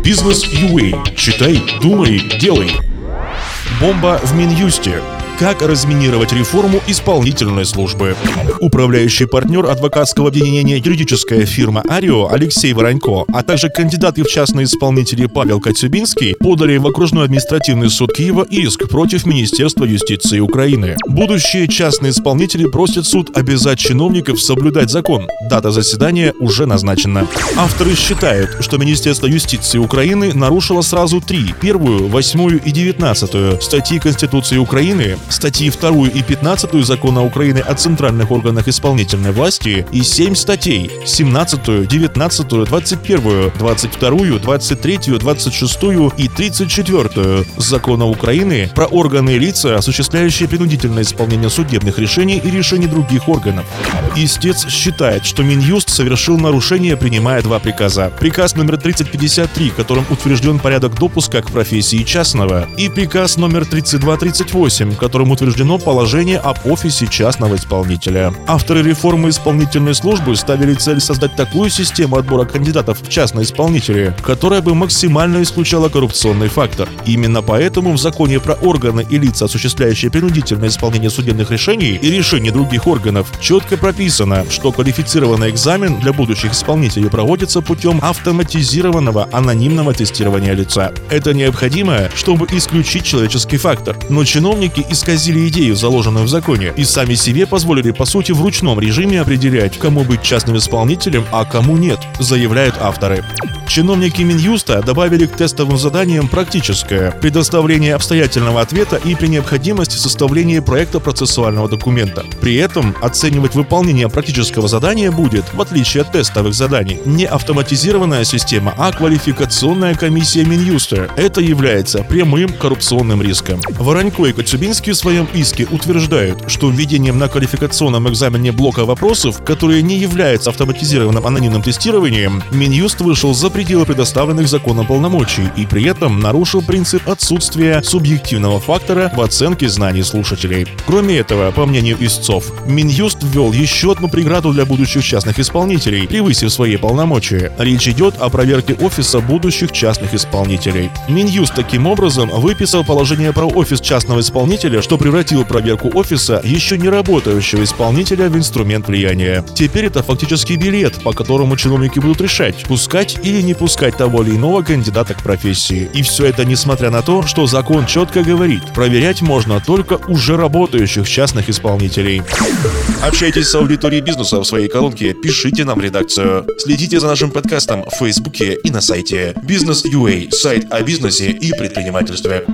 Бизнес UA. Читай, думай, делай. Бомба в Минюсте. Как разминировать реформу исполнительной службы? Управляющий партнер адвокатского объединения юридическая фирма «Арио» Алексей Воронько, а также кандидаты в частные исполнители Павел Коцюбинский подали в окружной административный суд Киева иск против Министерства юстиции Украины. Будущие частные исполнители просят суд обязать чиновников соблюдать закон. Дата заседания уже назначена. Авторы считают, что Министерство юстиции Украины нарушило сразу три – первую, восьмую и девятнадцатую статьи Конституции Украины, статьи 2 и 15 Закона Украины о центральных органах исполнительной власти и 7 статей 17, 19, 21, 22, 23, 26 и 34 Закона Украины про органы и лица, осуществляющие принудительное исполнение судебных решений и решений других органов. Истец считает, что Минюст совершил нарушение, принимая два приказа. Приказ номер 3053, которым утвержден порядок допуска к профессии частного, и приказ номер 3238, которым которым утверждено положение об офисе частного исполнителя. Авторы реформы исполнительной службы ставили цель создать такую систему отбора кандидатов в частные исполнители, которая бы максимально исключала коррупционный фактор. Именно поэтому в законе про органы и лица, осуществляющие принудительное исполнение судебных решений и решений других органов, четко прописано, что квалифицированный экзамен для будущих исполнителей проводится путем автоматизированного анонимного тестирования лица. Это необходимо, чтобы исключить человеческий фактор. Но чиновники из исказили идею, заложенную в законе, и сами себе позволили, по сути, в ручном режиме определять, кому быть частным исполнителем, а кому нет, заявляют авторы. Чиновники Минюста добавили к тестовым заданиям практическое – предоставление обстоятельного ответа и при необходимости составление проекта процессуального документа. При этом оценивать выполнение практического задания будет, в отличие от тестовых заданий, не автоматизированная система, а квалификационная комиссия Минюста. Это является прямым коррупционным риском. Воронько и Коцюбинский в своем иске утверждают, что введением на квалификационном экзамене блока вопросов, которые не являются автоматизированным анонимным тестированием, Минюст вышел за пределы предоставленных законом полномочий и при этом нарушил принцип отсутствия субъективного фактора в оценке знаний слушателей. Кроме этого, по мнению истцов, Минюст ввел еще одну преграду для будущих частных исполнителей, превысив свои полномочия. Речь идет о проверке офиса будущих частных исполнителей. Минюст таким образом выписал положение про офис частного исполнителя, что превратило проверку офиса еще не работающего исполнителя в инструмент влияния. Теперь это фактически билет, по которому чиновники будут решать, пускать или не пускать того или иного кандидата к профессии. И все это несмотря на то, что закон четко говорит, проверять можно только уже работающих частных исполнителей. Общайтесь с аудиторией бизнеса в своей колонке, пишите нам редакцию. Следите за нашим подкастом в Фейсбуке и на сайте Бизнес.ua, сайт о бизнесе и предпринимательстве.